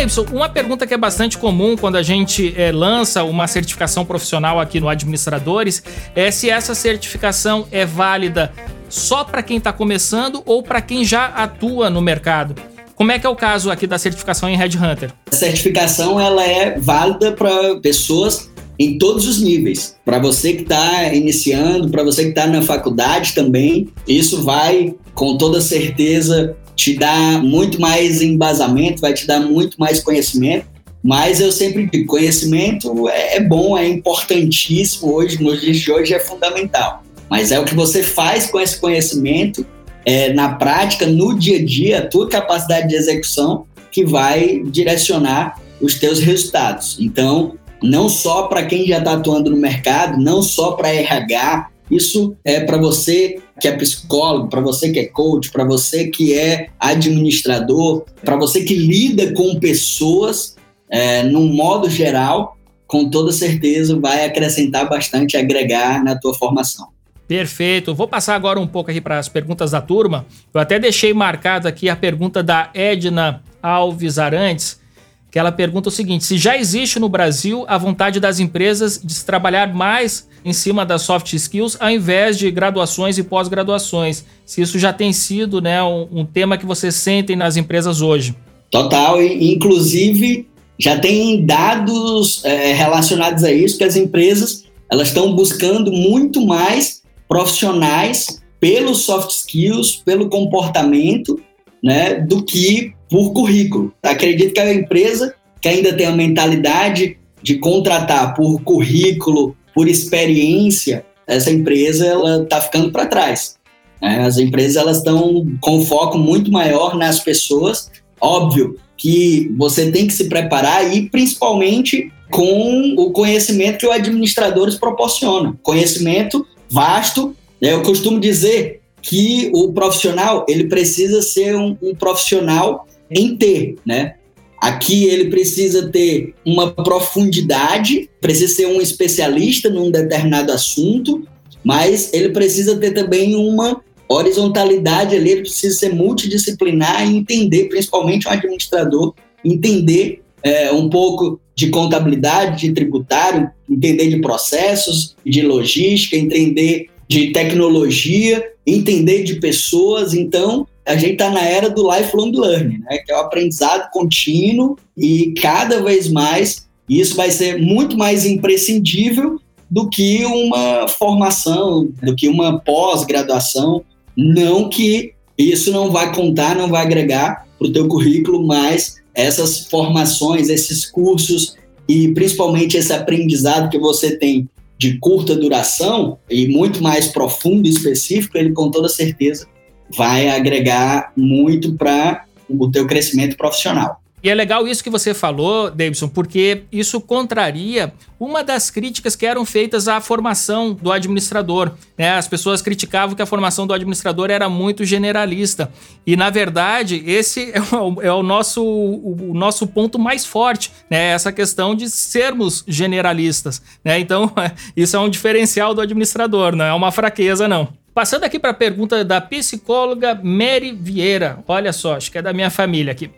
Davidson, uma pergunta que é bastante comum quando a gente é, lança uma certificação profissional aqui no Administradores é se essa certificação é válida só para quem está começando ou para quem já atua no mercado. Como é que é o caso aqui da certificação em Red Hunter? A certificação ela é válida para pessoas em todos os níveis. Para você que está iniciando, para você que está na faculdade também, isso vai com toda certeza te dá muito mais embasamento, vai te dar muito mais conhecimento. Mas eu sempre digo, conhecimento é, é bom, é importantíssimo hoje, nos dias de hoje é fundamental. Mas é o que você faz com esse conhecimento é, na prática, no dia a dia, a tua capacidade de execução que vai direcionar os teus resultados. Então, não só para quem já está atuando no mercado, não só para RH, isso é para você que é psicólogo, para você que é coach, para você que é administrador, para você que lida com pessoas, é, num modo geral, com toda certeza vai acrescentar bastante, agregar na tua formação. Perfeito. Vou passar agora um pouco aqui para as perguntas da turma. Eu até deixei marcado aqui a pergunta da Edna Alves Arantes, que ela pergunta o seguinte: se já existe no Brasil a vontade das empresas de se trabalhar mais em cima das soft skills, ao invés de graduações e pós-graduações. Se isso já tem sido né, um, um, tema que vocês sentem nas empresas hoje. Total, inclusive já tem dados é, relacionados a isso, que as empresas elas estão buscando muito mais profissionais pelos soft skills, pelo comportamento, né, do que por currículo. Acredito que a empresa que ainda tem a mentalidade de contratar por currículo por experiência, essa empresa ela está ficando para trás. Né? As empresas elas estão com foco muito maior nas pessoas. Óbvio que você tem que se preparar e principalmente com o conhecimento que o administradores proporciona. Conhecimento vasto. Né? Eu costumo dizer que o profissional ele precisa ser um, um profissional em ter, né? Aqui ele precisa ter uma profundidade, precisa ser um especialista num determinado assunto, mas ele precisa ter também uma horizontalidade ali, ele precisa ser multidisciplinar e entender, principalmente um administrador, entender é, um pouco de contabilidade, de tributário, entender de processos, de logística, entender de tecnologia, entender de pessoas. Então, a gente está na era do lifelong learning, né? que é o aprendizado contínuo e cada vez mais isso vai ser muito mais imprescindível do que uma formação, do que uma pós-graduação. Não que isso não vai contar, não vai agregar para o teu currículo, mas essas formações, esses cursos e principalmente esse aprendizado que você tem de curta duração e muito mais profundo e específico, ele com toda certeza vai agregar muito para o teu crescimento profissional. E é legal isso que você falou, Davidson, porque isso contraria uma das críticas que eram feitas à formação do administrador. Né? As pessoas criticavam que a formação do administrador era muito generalista. E, na verdade, esse [laughs] é o, é o nosso, o, o, nosso ponto mais forte, né? essa questão de sermos generalistas. Né? Então, [laughs] isso é um diferencial do administrador, não é uma fraqueza, não. Passando aqui para a pergunta da psicóloga Mary Vieira. Olha só, acho que é da minha família aqui.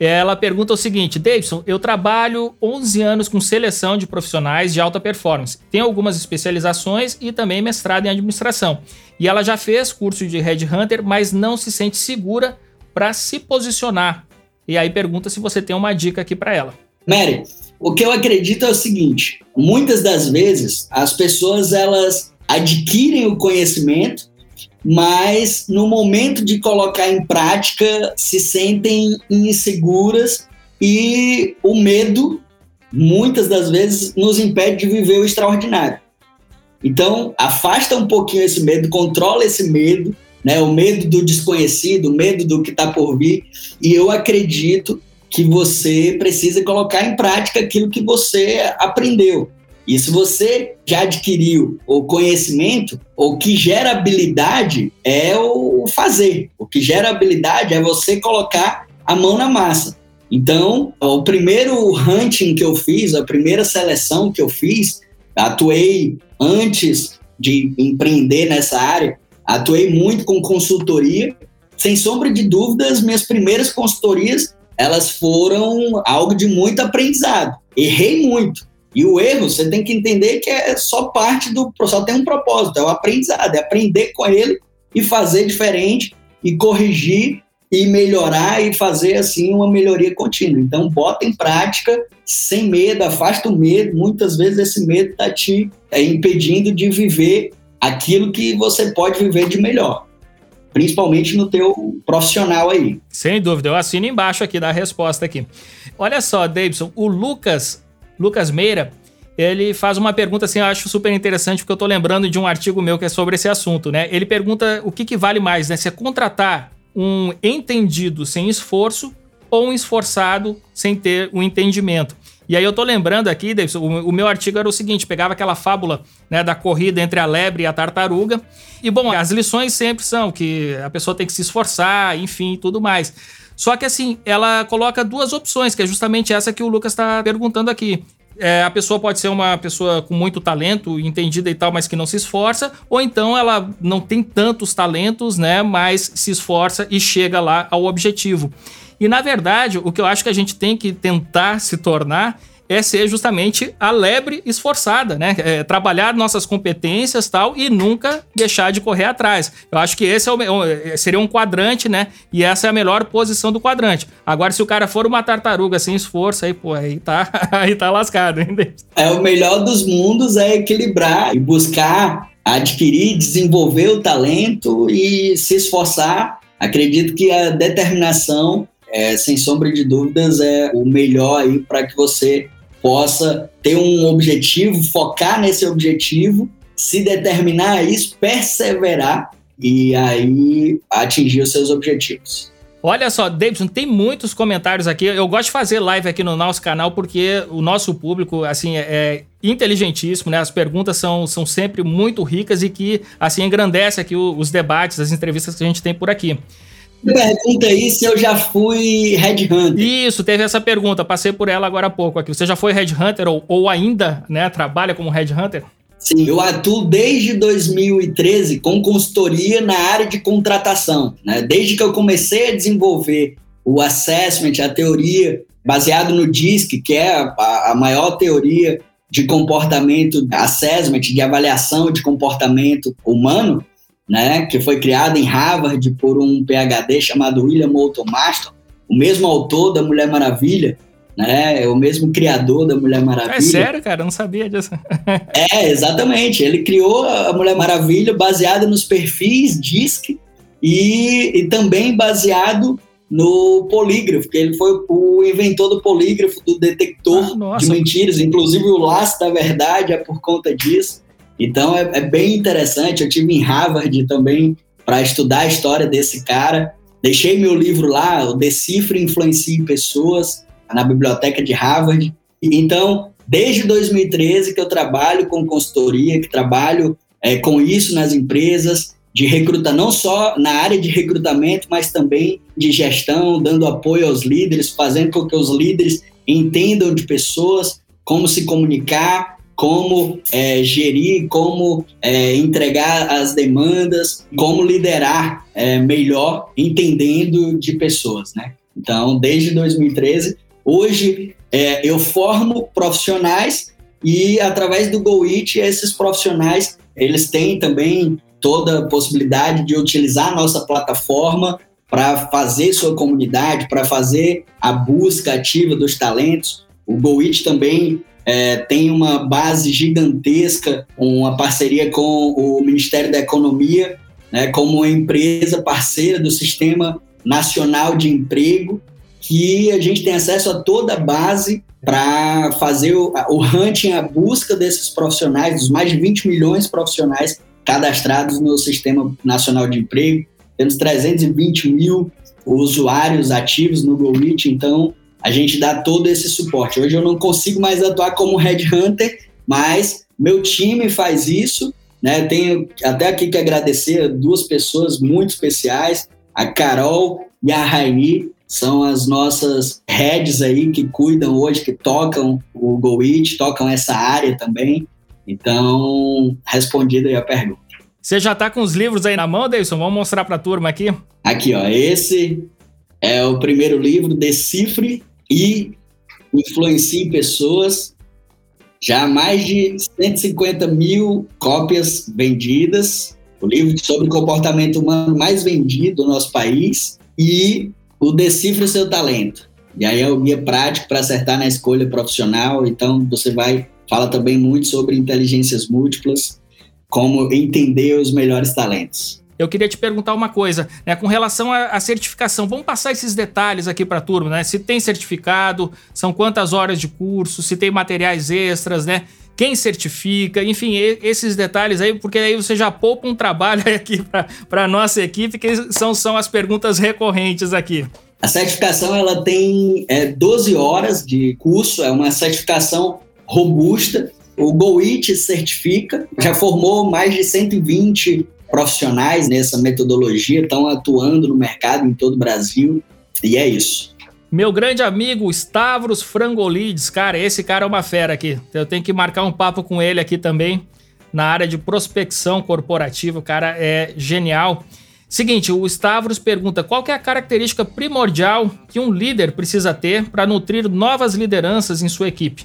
Ela pergunta o seguinte: Davidson, eu trabalho 11 anos com seleção de profissionais de alta performance. Tenho algumas especializações e também mestrado em administração. E ela já fez curso de Headhunter, mas não se sente segura para se posicionar. E aí pergunta se você tem uma dica aqui para ela. Mary, o que eu acredito é o seguinte: muitas das vezes as pessoas elas adquirem o conhecimento mas no momento de colocar em prática se sentem inseguras e o medo, muitas das vezes, nos impede de viver o extraordinário. Então, afasta um pouquinho esse medo, controla esse medo, né? O medo do desconhecido, o medo do que está por vir. E eu acredito que você precisa colocar em prática aquilo que você aprendeu. E se você já adquiriu o conhecimento, o que gera habilidade é o fazer. O que gera habilidade é você colocar a mão na massa. Então, o primeiro hunting que eu fiz, a primeira seleção que eu fiz, atuei antes de empreender nessa área, atuei muito com consultoria. Sem sombra de dúvidas, minhas primeiras consultorias, elas foram algo de muito aprendizado. Errei muito, e o erro, você tem que entender que é só parte do. Só tem um propósito, é o aprendizado, é aprender com ele e fazer diferente e corrigir e melhorar e fazer assim uma melhoria contínua. Então, bota em prática sem medo, afasta o medo. Muitas vezes esse medo está te é, impedindo de viver aquilo que você pode viver de melhor. Principalmente no teu profissional aí. Sem dúvida, eu assino embaixo aqui da resposta aqui. Olha só, Davidson, o Lucas Lucas Meira, ele faz uma pergunta assim, eu acho super interessante, porque eu tô lembrando de um artigo meu que é sobre esse assunto, né? Ele pergunta o que, que vale mais, né? Se é contratar um entendido sem esforço ou um esforçado sem ter o um entendimento. E aí eu tô lembrando aqui, Davidson, o, meu artigo era o seguinte, pegava aquela fábula né, da corrida entre a lebre e a tartaruga. E bom, as lições sempre são que a pessoa tem que se esforçar, enfim, tudo mais. Só que assim, ela coloca duas opções, que é justamente essa que o Lucas está perguntando aqui. É, a pessoa pode ser uma pessoa com muito talento, entendida e tal, mas que não se esforça, ou então ela não tem tantos talentos, né, mas se esforça e chega lá ao objetivo. E na verdade, o que eu acho que a gente tem que tentar se tornar é ser justamente a lebre esforçada, né? É, trabalhar nossas competências tal e nunca deixar de correr atrás. Eu acho que esse é o, é, seria um quadrante, né? E essa é a melhor posição do quadrante. Agora, se o cara for uma tartaruga sem esforço, aí, pô, aí tá, [laughs] aí tá lascado, hein? É o melhor dos mundos é equilibrar e buscar adquirir, desenvolver o talento e se esforçar. Acredito que a determinação é, sem sombra de dúvidas, é o melhor aí para que você possa ter um objetivo, focar nesse objetivo, se determinar a isso, perseverar e aí atingir os seus objetivos. Olha só, Davidson, tem muitos comentários aqui. Eu gosto de fazer live aqui no nosso canal porque o nosso público, assim, é, é inteligentíssimo, né? As perguntas são, são sempre muito ricas e que, assim, engrandece aqui os debates, as entrevistas que a gente tem por aqui. Pergunta aí se eu já fui headhunter. Isso, teve essa pergunta, passei por ela agora há pouco aqui. Você já foi headhunter ou, ou ainda né, trabalha como headhunter? Sim, eu atuo desde 2013 com consultoria na área de contratação. Né? Desde que eu comecei a desenvolver o assessment, a teoria baseado no DISC, que é a, a maior teoria de comportamento, assessment, de avaliação de comportamento humano, né, que foi criada em Harvard por um PhD chamado William Moulton Marston, o mesmo autor da Mulher Maravilha, né? É o mesmo criador da Mulher Maravilha. É sério, cara? Eu não sabia disso. [laughs] é, exatamente. Ele criou a Mulher Maravilha baseada nos perfis DISC e, e também baseado no polígrafo, que ele foi o inventor do polígrafo, do detector ah, de mentiras. Inclusive o laço da verdade é por conta disso. Então é, é bem interessante. Eu tive em Harvard também para estudar a história desse cara. Deixei meu livro lá, o Decifre Influencie Pessoas, na biblioteca de Harvard. Então, desde 2013 que eu trabalho com consultoria, que trabalho é, com isso nas empresas, de recruta não só na área de recrutamento, mas também de gestão, dando apoio aos líderes, fazendo com que os líderes entendam de pessoas, como se comunicar, como é, gerir, como é, entregar as demandas, como liderar é, melhor, entendendo de pessoas, né? Então, desde 2013, hoje é, eu formo profissionais e através do GoIT, esses profissionais, eles têm também toda a possibilidade de utilizar a nossa plataforma para fazer sua comunidade, para fazer a busca ativa dos talentos. O GoIT também é, tem uma base gigantesca, uma parceria com o Ministério da Economia, né, como empresa parceira do Sistema Nacional de Emprego, que a gente tem acesso a toda a base para fazer o, o hunting, a busca desses profissionais, dos mais de 20 milhões de profissionais cadastrados no Sistema Nacional de Emprego. Temos 320 mil usuários ativos no GoReach, então a gente dá todo esse suporte. Hoje eu não consigo mais atuar como headhunter, mas meu time faz isso. Né? Tenho até aqui que agradecer duas pessoas muito especiais, a Carol e a Raini, são as nossas heads aí que cuidam hoje, que tocam o GoIt, tocam essa área também. Então, respondida aí a pergunta. Você já está com os livros aí na mão, Davidson? Vamos mostrar para a turma aqui. Aqui, ó. Esse é o primeiro livro, Decifre e influencie pessoas. Já mais de 150 mil cópias vendidas. O livro sobre comportamento humano mais vendido do nosso país. E o Decifre Seu Talento. E aí é o guia prático para acertar na escolha profissional. Então, você vai fala também muito sobre inteligências múltiplas, como entender os melhores talentos. Eu queria te perguntar uma coisa, né, com relação à, certificação. Vamos passar esses detalhes aqui para a turma, né? Se tem certificado, são quantas horas de curso, se tem materiais extras, né? Quem certifica, enfim, esses detalhes aí, porque aí você já poupa um trabalho [laughs] aqui para a nossa equipe, que são, são as perguntas recorrentes aqui. A certificação ela tem é, 12 horas de curso, é uma certificação robusta. O GoIT certifica, já formou mais de 120 profissionais nessa metodologia, estão atuando no mercado em todo o Brasil, e é isso. Meu grande amigo Stavros Frangolides, cara, esse cara é uma fera aqui. Eu tenho que marcar um papo com ele aqui também na área de prospecção corporativa. O cara é genial. Seguinte, o Stavros pergunta qual é a característica primordial que um líder precisa ter para nutrir novas lideranças em sua equipe.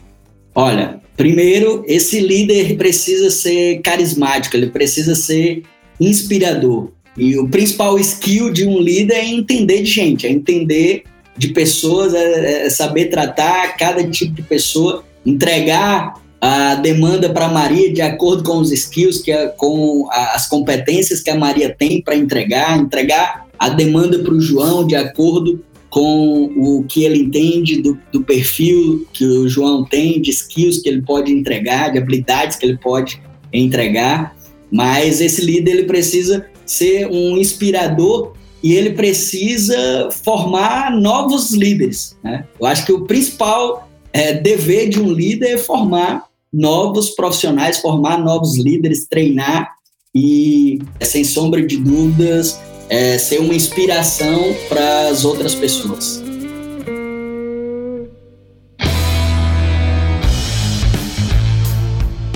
Olha, primeiro, esse líder precisa ser carismático, ele precisa ser inspirador. E o principal skill de um líder é entender de gente, é entender de pessoas, é, é saber tratar cada tipo de pessoa, entregar a demanda para Maria de acordo com os skills, que é, com as competências que a Maria tem para entregar, entregar a demanda para o João de acordo com o que ele entende do, do, perfil que o João tem, de skills que ele pode entregar, de habilidades que ele pode entregar. Mas esse líder ele precisa ser um inspirador e ele precisa formar novos líderes. Né? Eu acho que o principal é, dever de um líder é formar novos profissionais, formar novos líderes, treinar e, sem sombra de dúvidas, é, ser uma inspiração para as outras pessoas.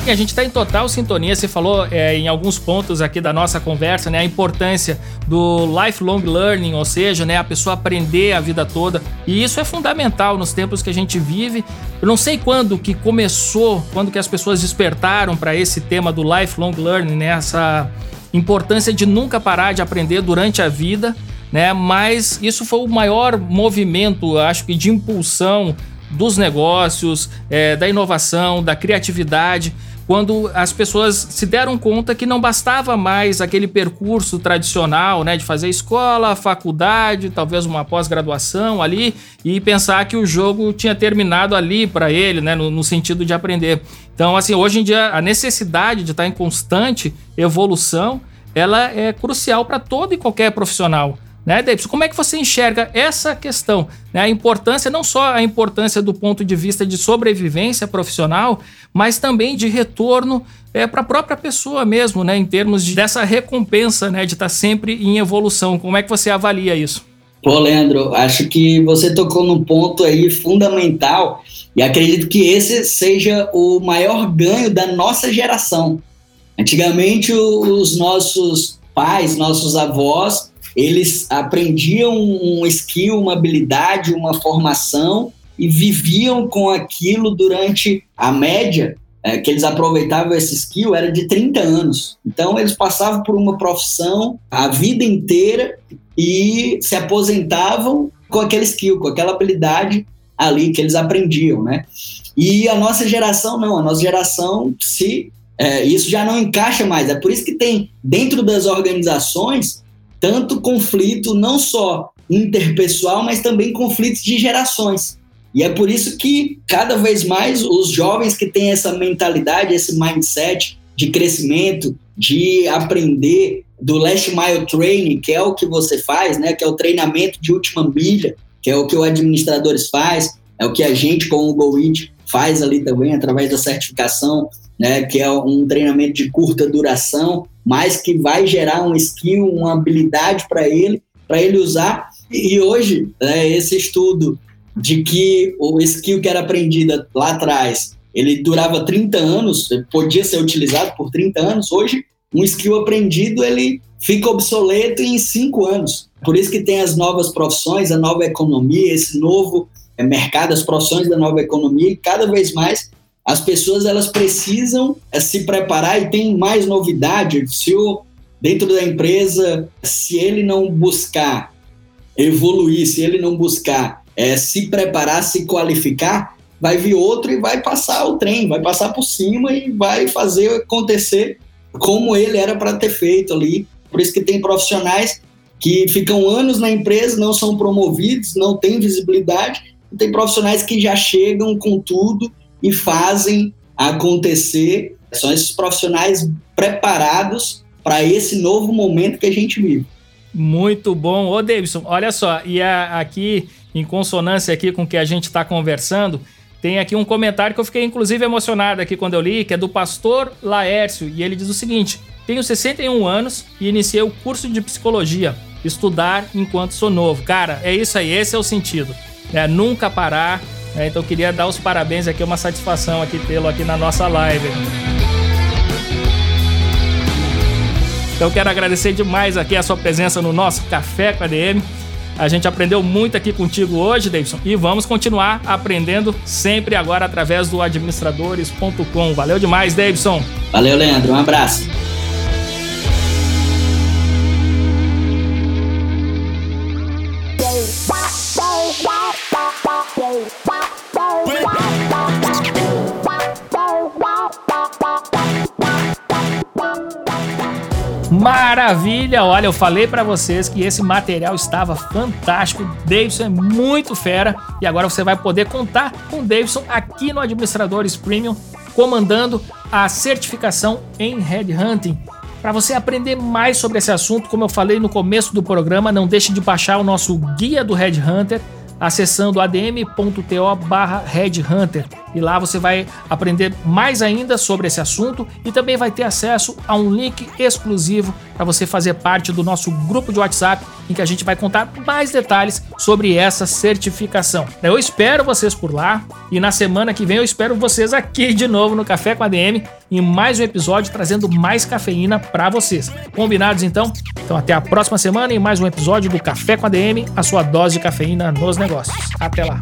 E a gente está em total sintonia. Você falou é, em alguns pontos aqui da nossa conversa, né, a importância do lifelong learning, ou seja, né, a pessoa aprender a vida toda. E isso é fundamental nos tempos que a gente vive. Eu não sei quando que começou, quando que as pessoas despertaram para esse tema do lifelong learning, né, essa importância de nunca parar de aprender durante a vida, né? Mas isso foi o maior movimento, acho que de impulsão dos negócios, é, da inovação, da criatividade quando as pessoas se deram conta que não bastava mais aquele percurso tradicional, né, de fazer escola, faculdade, talvez uma pós-graduação ali e pensar que o jogo tinha terminado ali para ele, né, no, no, sentido de aprender. Então, assim, hoje em dia a necessidade de estar em constante evolução, ela é crucial para todo e qualquer profissional. Né, Davidson? Como é que você enxerga essa questão? Né? A importância, não só a importância do ponto de vista de sobrevivência profissional, mas também de retorno é, para a própria pessoa mesmo, né? em termos de, dessa recompensa né? de estar tá sempre em evolução. Como é que você avalia isso? Pô, Leandro, acho que você tocou num ponto aí fundamental e acredito que esse seja o maior ganho da nossa geração. Antigamente, os nossos pais, nossos avós, eles aprendiam um skill, uma habilidade, uma formação e viviam com aquilo durante a média é, que eles aproveitavam esse skill era de 30 anos. Então eles passavam por uma profissão a vida inteira e se aposentavam com aquele skill, com aquela habilidade ali que eles aprendiam, né? E a nossa geração não, a nossa geração se é, isso já não encaixa mais. É por isso que tem dentro das organizações tanto conflito não só interpessoal, mas também conflitos de gerações. E é por isso que cada vez mais os jovens que têm essa mentalidade, esse mindset de crescimento, de aprender do last mile training, que é o que você faz, né, que é o treinamento de última milha, que é o que o administradores faz, é o que a gente com o GoIt faz ali também através da certificação, né, que é um treinamento de curta duração, mas que vai gerar um skill, uma habilidade para ele, para ele usar. E hoje, né, esse estudo de que o skill que era aprendido lá atrás, ele durava 30 anos, podia ser utilizado por 30 anos, hoje um skill aprendido ele fica obsoleto em 5 anos. Por isso que tem as novas profissões, a nova economia, esse novo é, mercado, as profissões da nova economia, e cada vez mais as pessoas elas precisam é, se preparar e tem mais novidade. Se o, dentro da empresa, se ele não buscar evoluir, se ele não buscar é, se preparar, se qualificar, vai vir outro e vai passar o trem, vai passar por cima e vai fazer acontecer como ele era para ter feito ali. Por isso que tem profissionais que ficam anos na empresa, não são promovidos, não têm visibilidade. Tem profissionais que já chegam com tudo e fazem acontecer. São esses profissionais preparados para esse novo momento que a gente vive. Muito bom. Ô, Davidson, olha só, e a, aqui, em consonância aqui com o que a gente está conversando, tem aqui um comentário que eu fiquei inclusive emocionado aqui quando eu li, que é do pastor Laércio, e ele diz o seguinte: Tenho 61 anos e iniciei o curso de psicologia. Estudar enquanto sou novo. Cara, é isso aí, esse é o sentido. É nunca parar, é, então queria dar os parabéns aqui, é uma satisfação aqui tê-lo aqui na nossa live. Então quero agradecer demais aqui a sua presença no nosso Café com a DM. A gente aprendeu muito aqui contigo hoje, Davidson, e vamos continuar aprendendo sempre agora através do administradores.com. Valeu demais, Davidson. Valeu, Leandro. Um abraço. Maravilha! Olha, eu falei para vocês que esse material estava fantástico. Davidson é muito fera e agora você vai poder contar com Davidson aqui no Administradores Premium, comandando a certificação em Headhunting. Para você aprender mais sobre esse assunto, como eu falei no começo do programa, não deixe de baixar o nosso guia do Headhunter acessando adm.to barra Headhunter. E lá você vai aprender mais ainda sobre esse assunto e também vai ter acesso a um link exclusivo para você fazer parte do nosso grupo de WhatsApp em que a gente vai contar mais detalhes sobre essa certificação. Eu espero vocês por lá e na semana que vem eu espero vocês aqui de novo no Café com a DM em mais um episódio trazendo mais cafeína para vocês. Combinados então? Então até a próxima semana em mais um episódio do Café com a DM, a sua dose de cafeína nos negócios. Até lá.